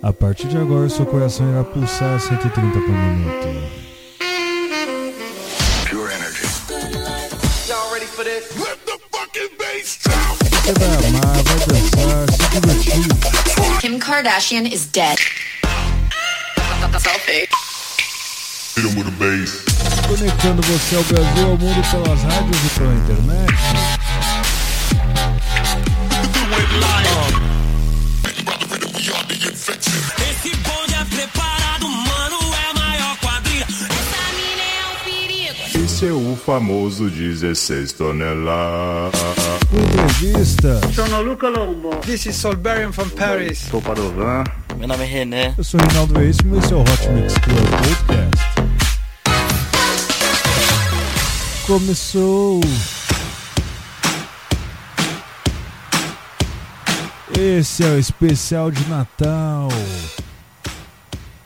A partir de agora, seu coração irá pulsar 130 por minuto. Pure energy. Y'all ready for this? Let the fucking bass drop. Você vai amar, vai dançar, se divertir. Kim Kardashian is dead. Selfie. Conectando você ao Brasil, ao mundo pelas rádios e pela internet. Esse bonde é preparado, mano, é maior quadrilha. Essa mina é um perigo. Esse é o famoso 16 toneladas. Entrevista. Sono Luca Lombo. This is Solberian from Paris. Sou Padovan. Meu nome é René. Eu sou Reinaldo Veríssimo e esse é o Hot Mix Club Podcast. Começou. Esse é o especial de Natal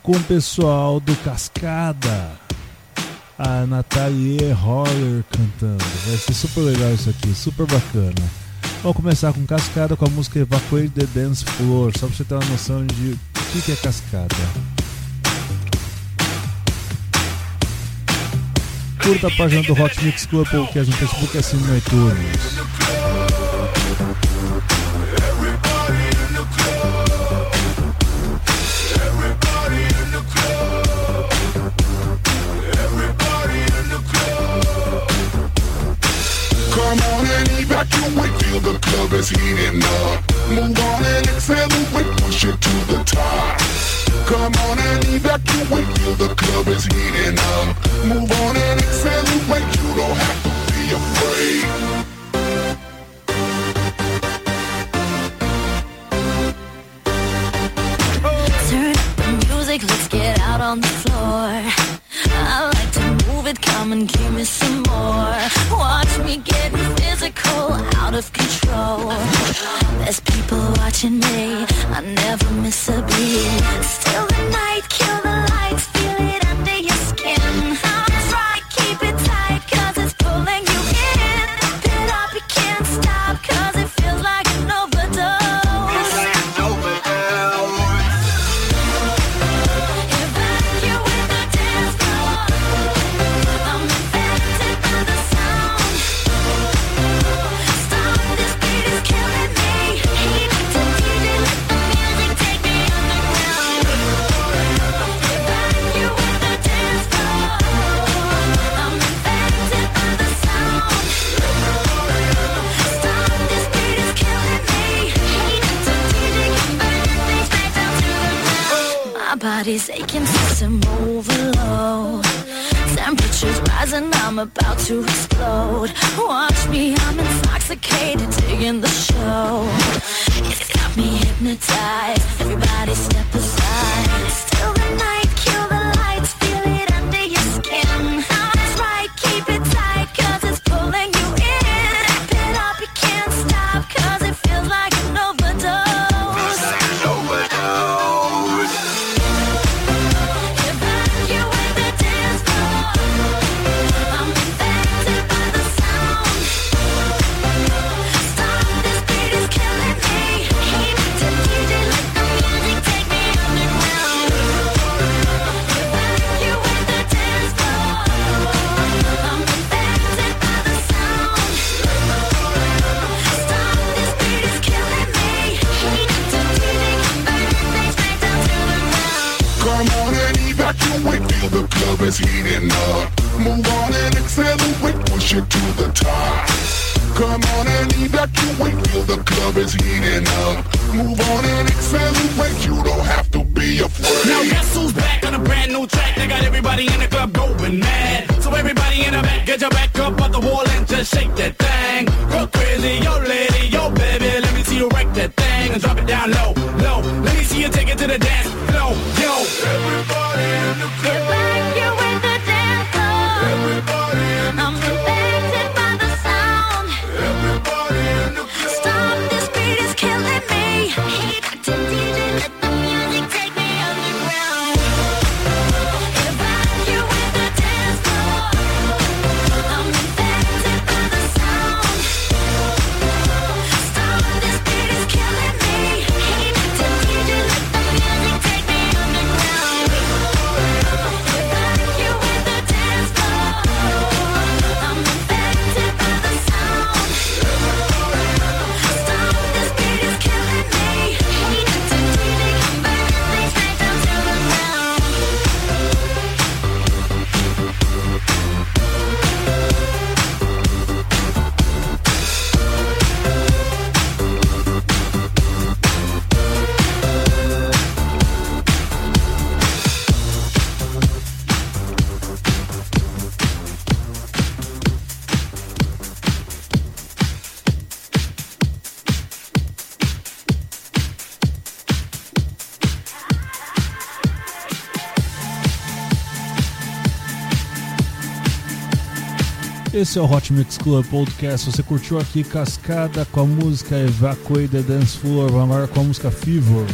com o pessoal do Cascada. A Natalie Holler cantando. Vai ser super legal isso aqui, super bacana. Vamos começar com Cascada com a música Evacuate the Dance Floor, só pra você ter uma noção de o que é Cascada. Curta a página do Hot Mix Club Podcast no Facebook e assine no iTunes. And evacuate, feel the club is heating up. Move on and accelerate, push it to the top. Come on and evacuate, feel the club is heating up. Move on and accelerate, you don't have to be afraid. Turn the music, let's get out on the floor. I like it, come and give me some more. Watch me get physical, out of control. There's people watching me, I never miss a beat. Still the night, kill the lights, body's aching, system overload. Temperatures rising, I'm about to explode. Watch me, I'm intoxicated, digging the show. It's got me hypnotized. Everybody step aside. Esse é o Hot Mix Club Podcast. Você curtiu aqui Cascada com a música Evacuate the Dance Floor, agora com a música Fever.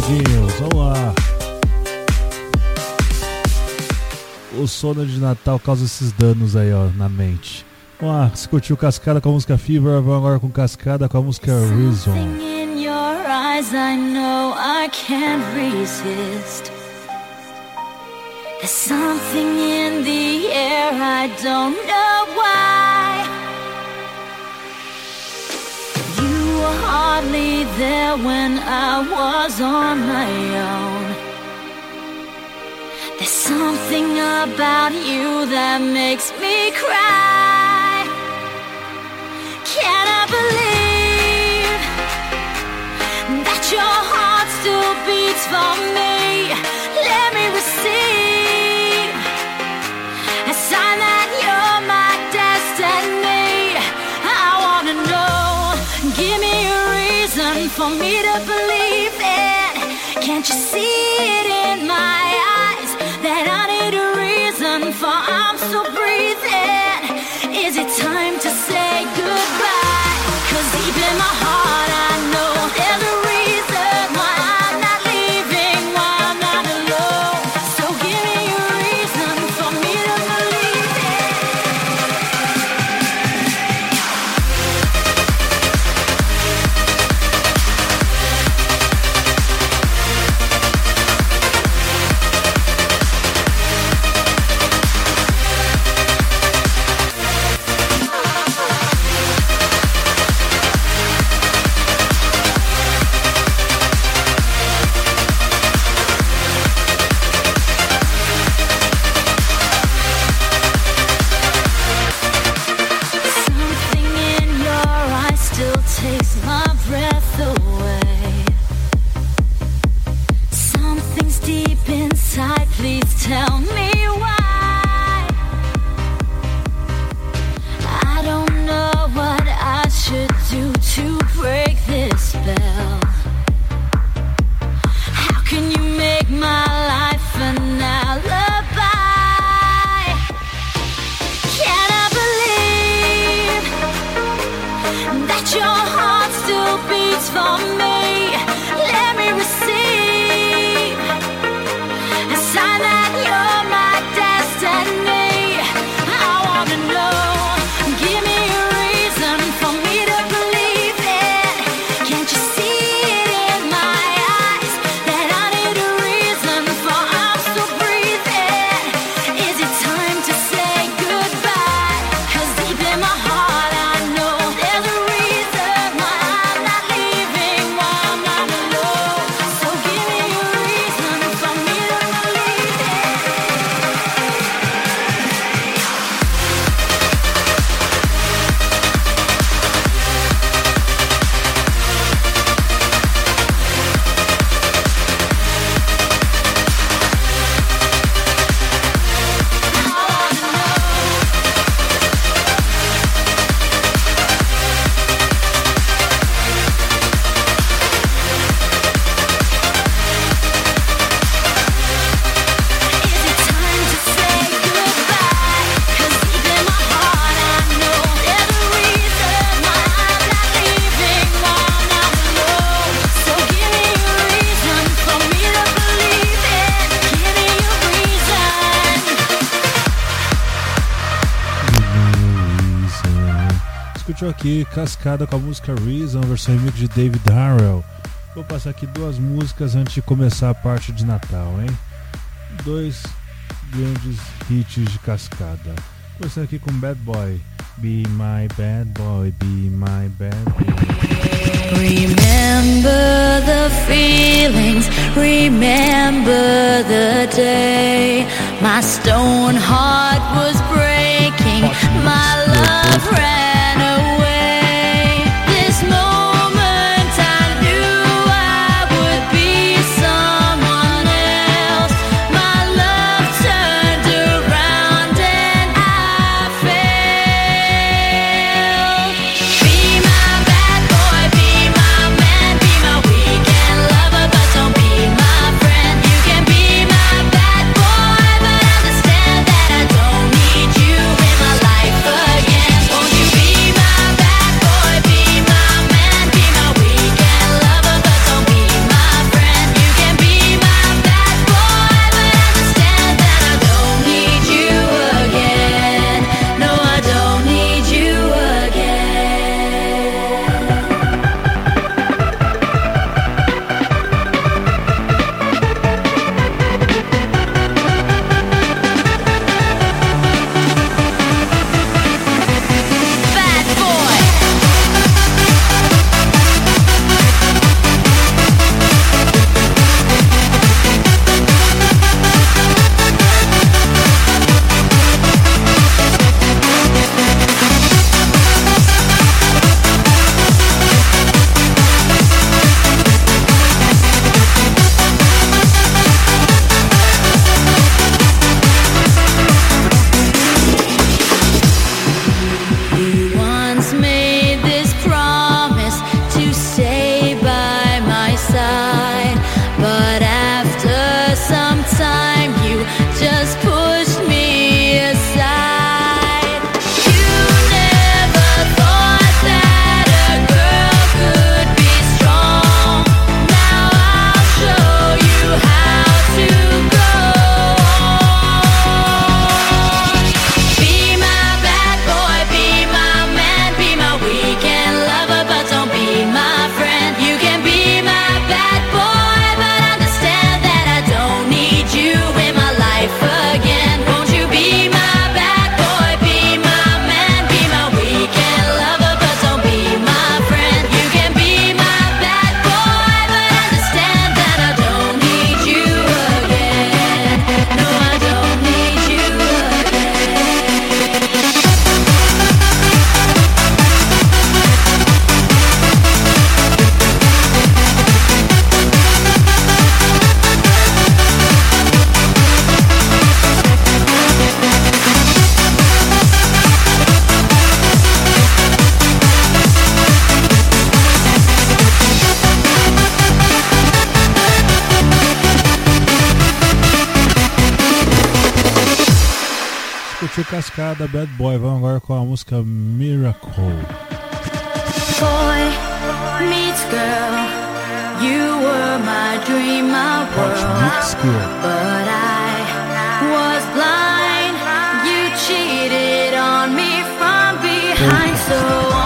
Amiguinhos. Vamos lá. O sono de Natal causa esses danos aí, ó, na mente. Vamos lá, se curtiu Cascada com a música Fever, vamos agora com Cascada com a música Reason. in your eyes, I know I can't resist. There's something in the air, I don't know were there when I was on my own. There's something about you that makes me cry. Can I believe that your heart still beats for me? for me to believe it. Can't you see it in my eyes that I need a reason for? I'm discutiu aqui, Cascada com a música Reason, versão remix de David Harrell. Vou passar aqui duas músicas antes de começar a parte de Natal, hein? Dois grandes hits de Cascada. Começando aqui com Bad Boy. Be my bad boy, be my bad boy. Remember the feelings, remember the day. My stone heart was breaking, my love ran. Cascada Bad Boy. Vamos agora com a música Miracle. Boy meets girl. You were my dream, my world. Girl. But I was blind. You cheated on me from behind. So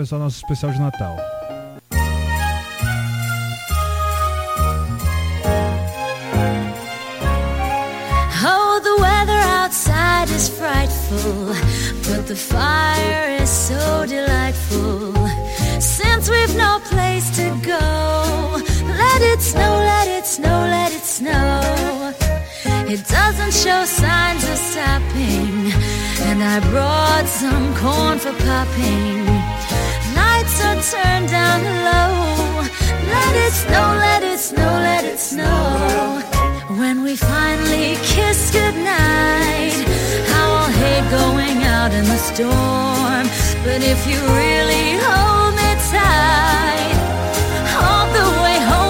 começar nosso especial de Natal. Oh, the weather outside is frightful, but the fire is so delightful. Since we've no place to go, let it snow, let it snow, let it snow. It doesn't show signs of stopping, and I brought some corn for popping. Are turned down low. Let it snow, let it snow, let it snow. When we finally kiss goodnight, how I'll hate going out in the storm. But if you really hold me tight, all the way home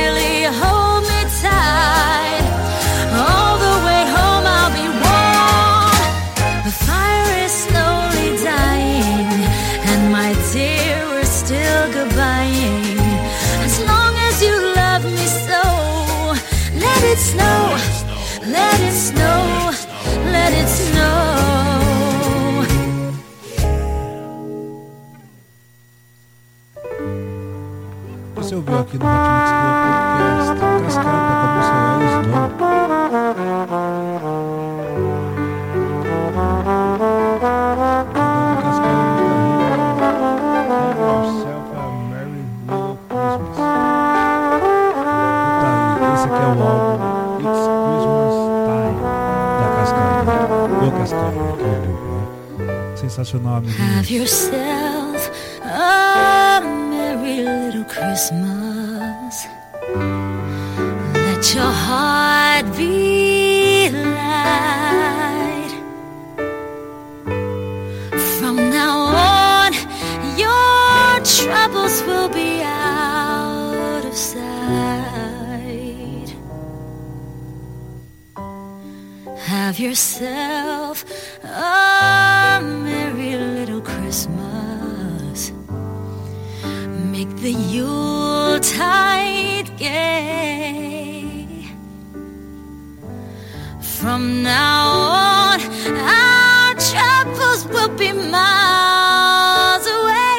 Você ouviu aqui no Hot Mix Club Podcast. Tá? Have yourself a merry little Christmas. Let your heart be light. From now on, your Troubles will be out of sight. Have yourself. tight gay. From now on, our troubles will be miles away.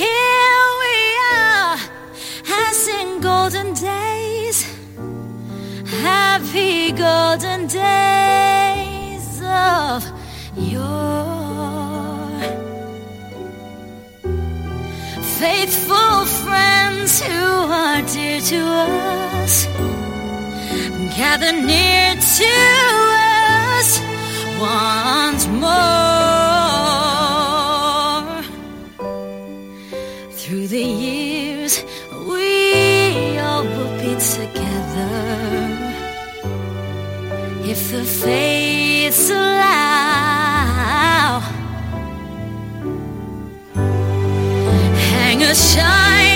Here we are, as in golden days, happy golden days of your. faithful friends who are dear to us. Gather near to us once more. Through the years, we all will be together. If the fates allow. shine.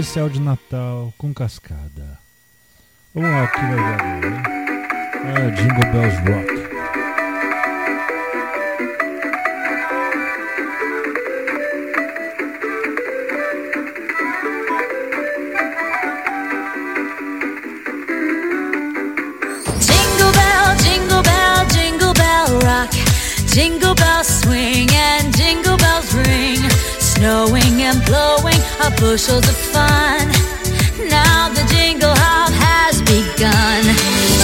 especial de Natal com cascada. Vamos lá, que legal, né? Ah, Jingle Bells Rock. Jingle bells swing and jingle bells ring. Snowing. and blowing our bushels of fun. Now the jingle hop has begun.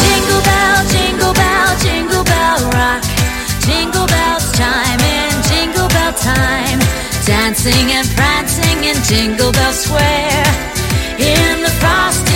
Jingle bell, jingle bell, jingle bell rock. Jingle bells chime in, jingle bell time. Dancing and prancing in Jingle Bell Square. In the frosty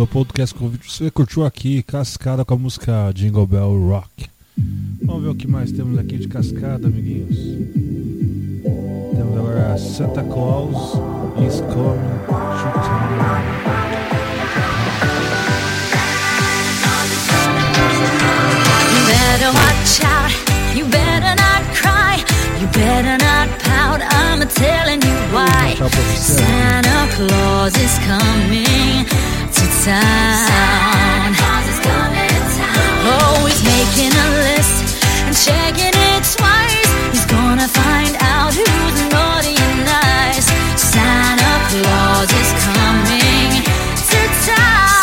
do podcast convite. Você curtiu aqui Cascada com a música Jingle Bell Rock. Vamos ver o que mais temos aqui de Cascada, amiguinhos. Temos agora Santa Claus is Coming to Town. better watch out. You better not cry. You better not pout. I'm telling you why. Santa Claus is coming town. Oh, he's making a list and checking it twice. He's gonna find out who's naughty and nice. Santa Claus is coming to town.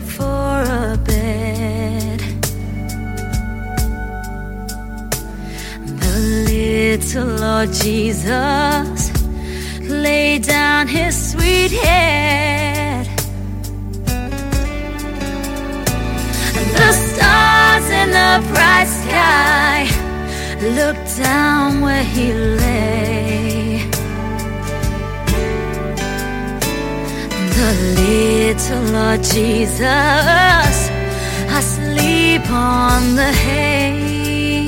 For a bed. The little Lord Jesus laid down his sweet head. The stars in the bright sky looked down where he lay. The little Lord Jesus asleep on the hay.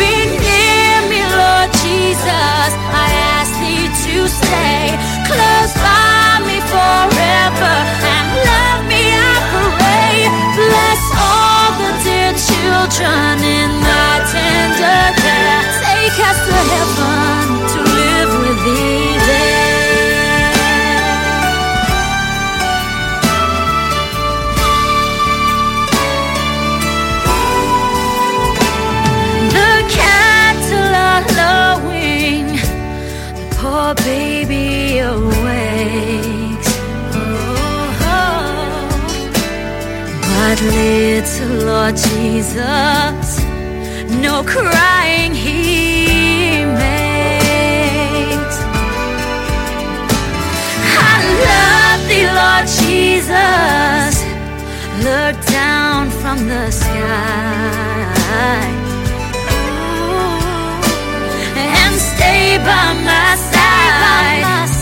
Be near me, Lord Jesus. I ask thee to stay close by me forever and love children in thy tender care. Take us to heaven to live with thee there. The cattle are lowing, the poor baby awakes. But little Lord Jesus, no crying he makes. I love thee, Lord Jesus. Look down from the sky and stay by my side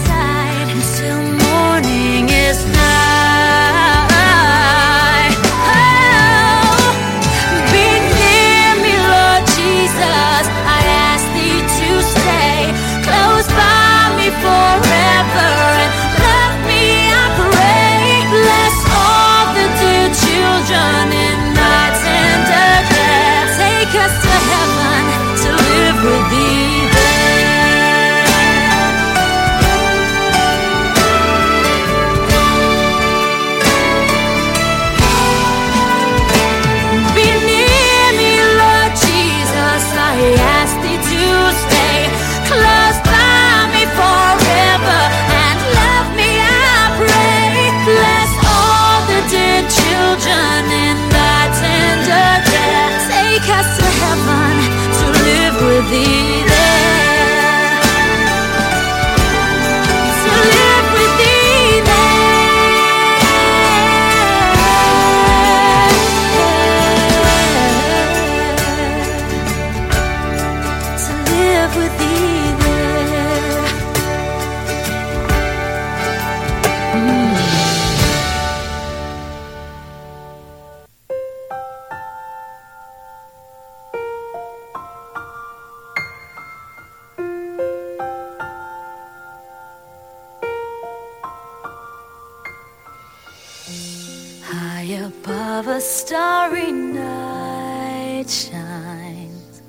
Above a starry night shines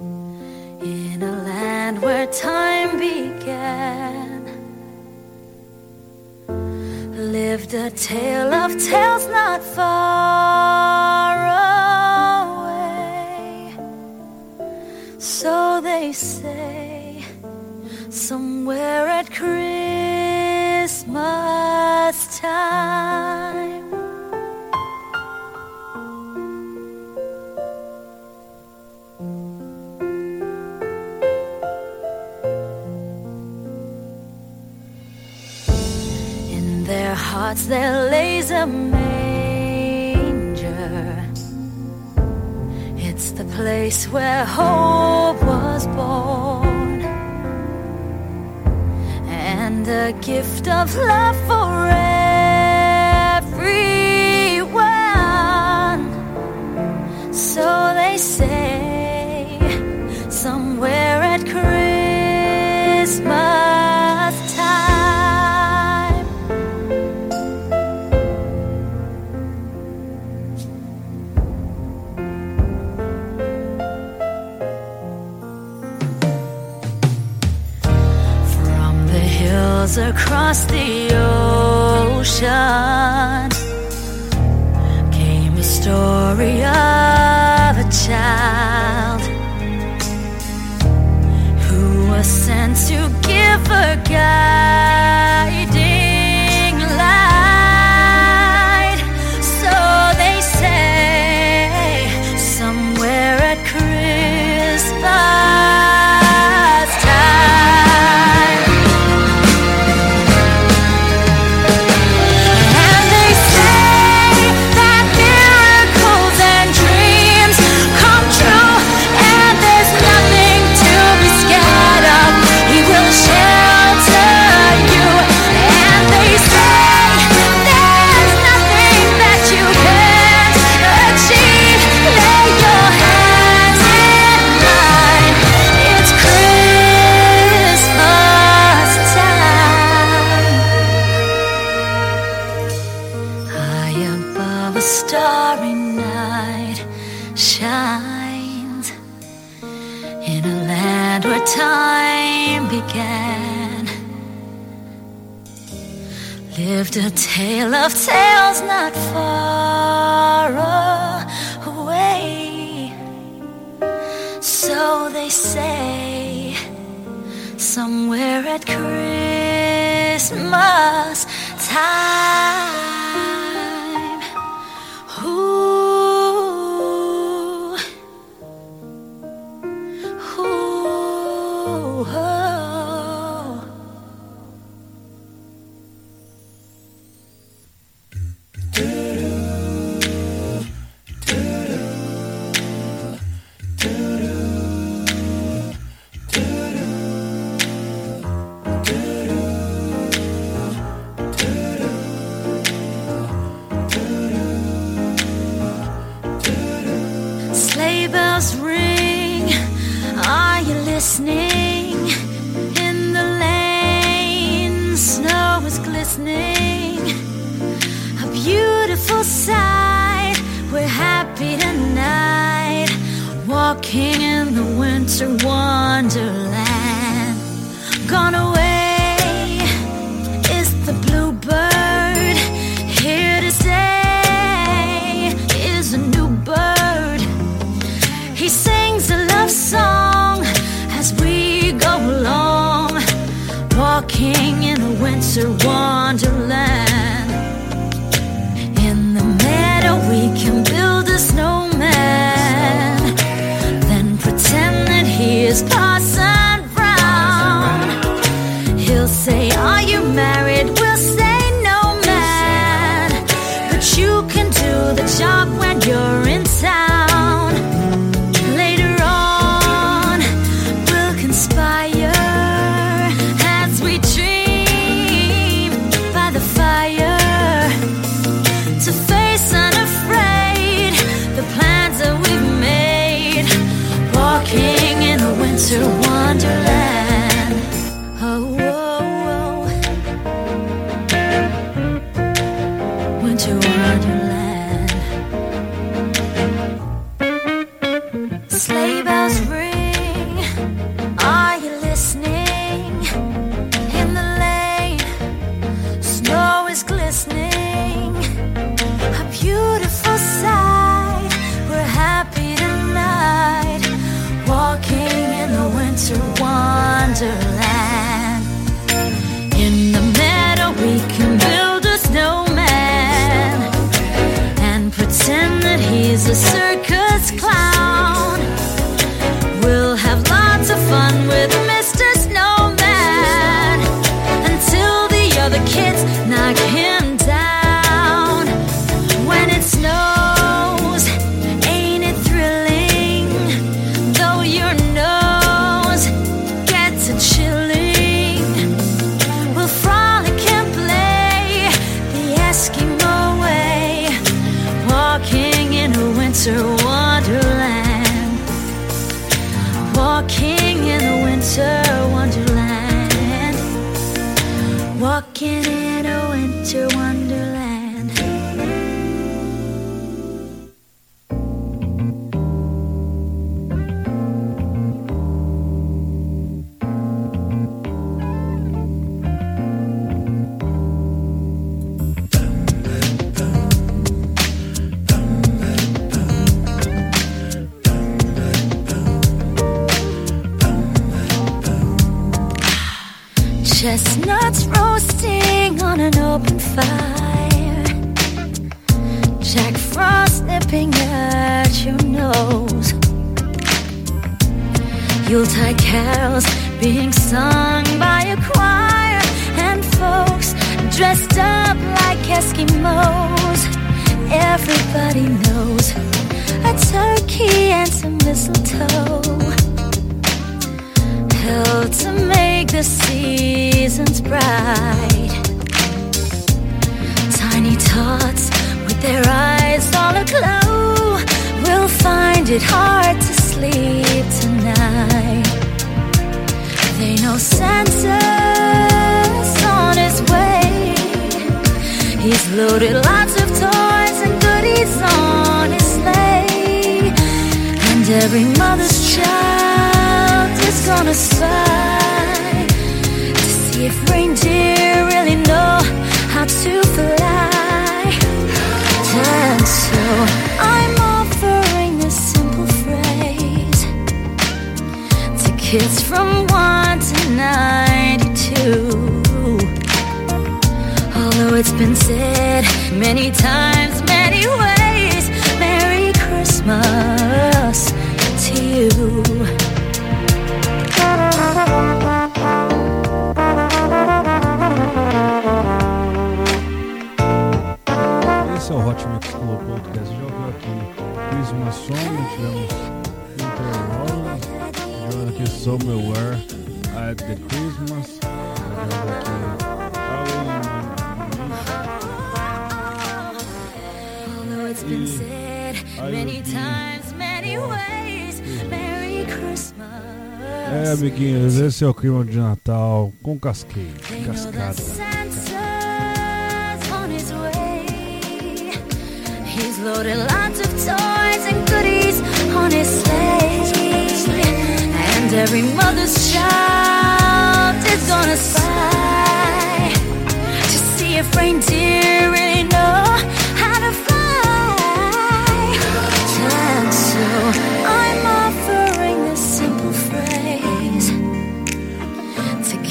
in a land where time began. Lived a tale of tales not far away. So they say, somewhere at Christmas time. hearts there lays a manger. It's the place where hope was born, and the gift of love for everyone. So they say. across the ocean came the story of a child who was sent to give a guide. glistening in the lane, snow is glistening. A beautiful sight, we're happy tonight, walking in the winter wonderland. Everybody knows a turkey and some mistletoe help to make the seasons bright. Tiny tots with their eyes all aglow will find it hard to sleep tonight. They know Santa's on his way. He's loaded lots of toys and on his sleigh. And every mother's child is gonna sigh to see if reindeer really know how to fly. And so I'm offering this simple phrase to kids from 1 to 92. Although it's been said many times, many Christmas to you. Esse é o Hot Mix Club Podcast. Já ouviu aqui? Christmas Song, tivemos Interrollers, tivemos aqui Somewhere at the Christmas, tivemos aqui been E É, amiguinhos, esse é o clima de Natal com that cascada. Santa's on his way. He's loaded lots of toys and goodies on his sleigh. And every mother's child is gonna spy to see if reindeer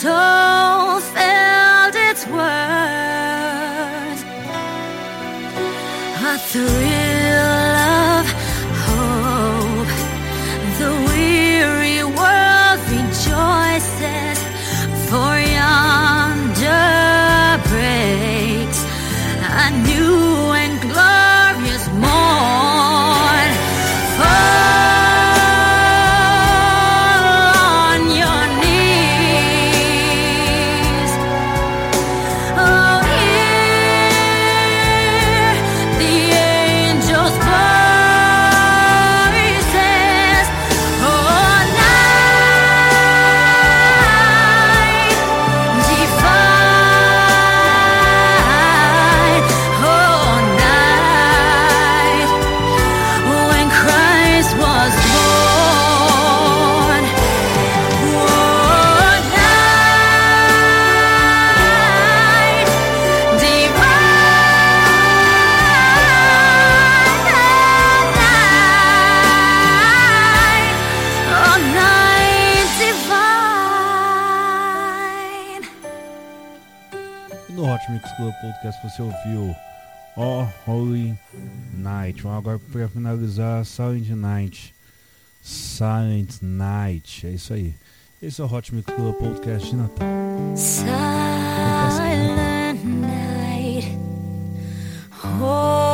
soul felt its worth. A thrill você ouviu All Holy Night. Vamos agora para finalizar Silent Night. Silent Night, é isso aí. Esse é o Hot Mix Club Podcast de Natal. Silent Night. Oh.